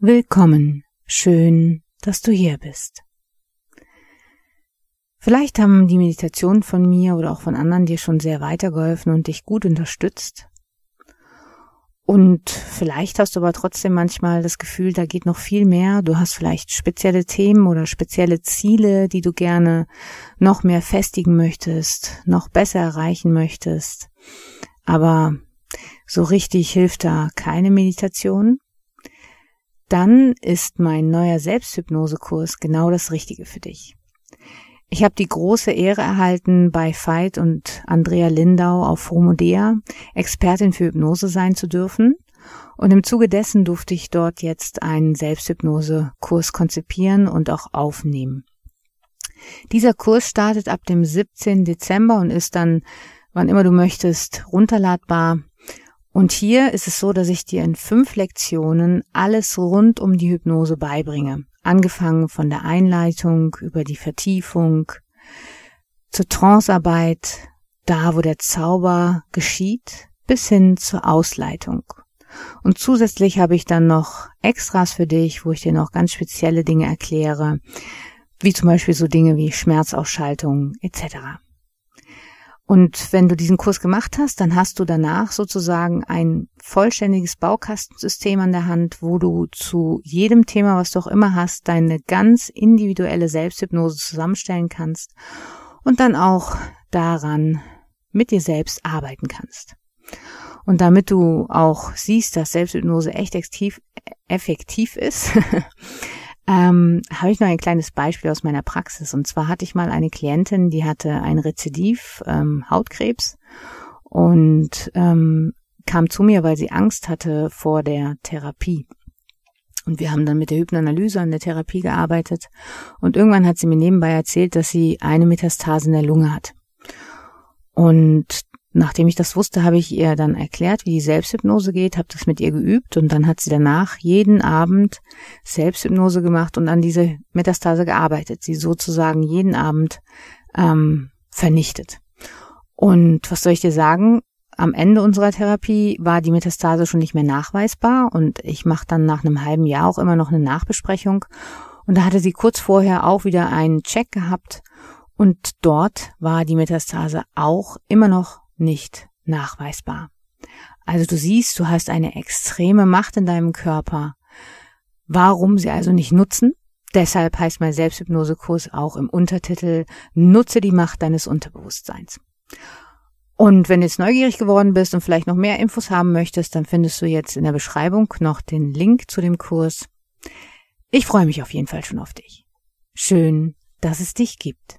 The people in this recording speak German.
Willkommen, schön, dass du hier bist. Vielleicht haben die Meditationen von mir oder auch von anderen dir schon sehr weitergeholfen und dich gut unterstützt. Und vielleicht hast du aber trotzdem manchmal das Gefühl, da geht noch viel mehr. Du hast vielleicht spezielle Themen oder spezielle Ziele, die du gerne noch mehr festigen möchtest, noch besser erreichen möchtest. Aber so richtig hilft da keine Meditation. Dann ist mein neuer Selbsthypnosekurs genau das Richtige für dich. Ich habe die große Ehre erhalten, bei Veit und Andrea Lindau auf Romodea Expertin für Hypnose sein zu dürfen. Und im Zuge dessen durfte ich dort jetzt einen Selbsthypnose-Kurs konzipieren und auch aufnehmen. Dieser Kurs startet ab dem 17. Dezember und ist dann, wann immer du möchtest, runterladbar. Und hier ist es so, dass ich dir in fünf Lektionen alles rund um die Hypnose beibringe angefangen von der Einleitung über die Vertiefung zur Trancearbeit, da wo der Zauber geschieht, bis hin zur Ausleitung. Und zusätzlich habe ich dann noch Extras für dich, wo ich dir noch ganz spezielle Dinge erkläre, wie zum Beispiel so Dinge wie Schmerzausschaltung etc. Und wenn du diesen Kurs gemacht hast, dann hast du danach sozusagen ein vollständiges Baukastensystem an der Hand, wo du zu jedem Thema, was du auch immer hast, deine ganz individuelle Selbsthypnose zusammenstellen kannst und dann auch daran mit dir selbst arbeiten kannst. Und damit du auch siehst, dass Selbsthypnose echt effektiv ist, ähm, habe ich noch ein kleines Beispiel aus meiner Praxis. Und zwar hatte ich mal eine Klientin, die hatte ein Rezidiv, ähm, Hautkrebs und ähm, kam zu mir, weil sie Angst hatte vor der Therapie. Und wir haben dann mit der Hypnoanalyse an der Therapie gearbeitet. Und irgendwann hat sie mir nebenbei erzählt, dass sie eine Metastase in der Lunge hat. Und Nachdem ich das wusste, habe ich ihr dann erklärt, wie die Selbsthypnose geht, habe das mit ihr geübt und dann hat sie danach jeden Abend Selbsthypnose gemacht und an diese Metastase gearbeitet, sie sozusagen jeden Abend ähm, vernichtet. Und was soll ich dir sagen? Am Ende unserer Therapie war die Metastase schon nicht mehr nachweisbar und ich mache dann nach einem halben Jahr auch immer noch eine Nachbesprechung. Und da hatte sie kurz vorher auch wieder einen Check gehabt und dort war die Metastase auch immer noch nicht nachweisbar. Also du siehst, du hast eine extreme Macht in deinem Körper. Warum sie also nicht nutzen? Deshalb heißt mein Selbsthypnosekurs auch im Untertitel Nutze die Macht deines Unterbewusstseins. Und wenn du jetzt neugierig geworden bist und vielleicht noch mehr Infos haben möchtest, dann findest du jetzt in der Beschreibung noch den Link zu dem Kurs. Ich freue mich auf jeden Fall schon auf dich. Schön, dass es dich gibt.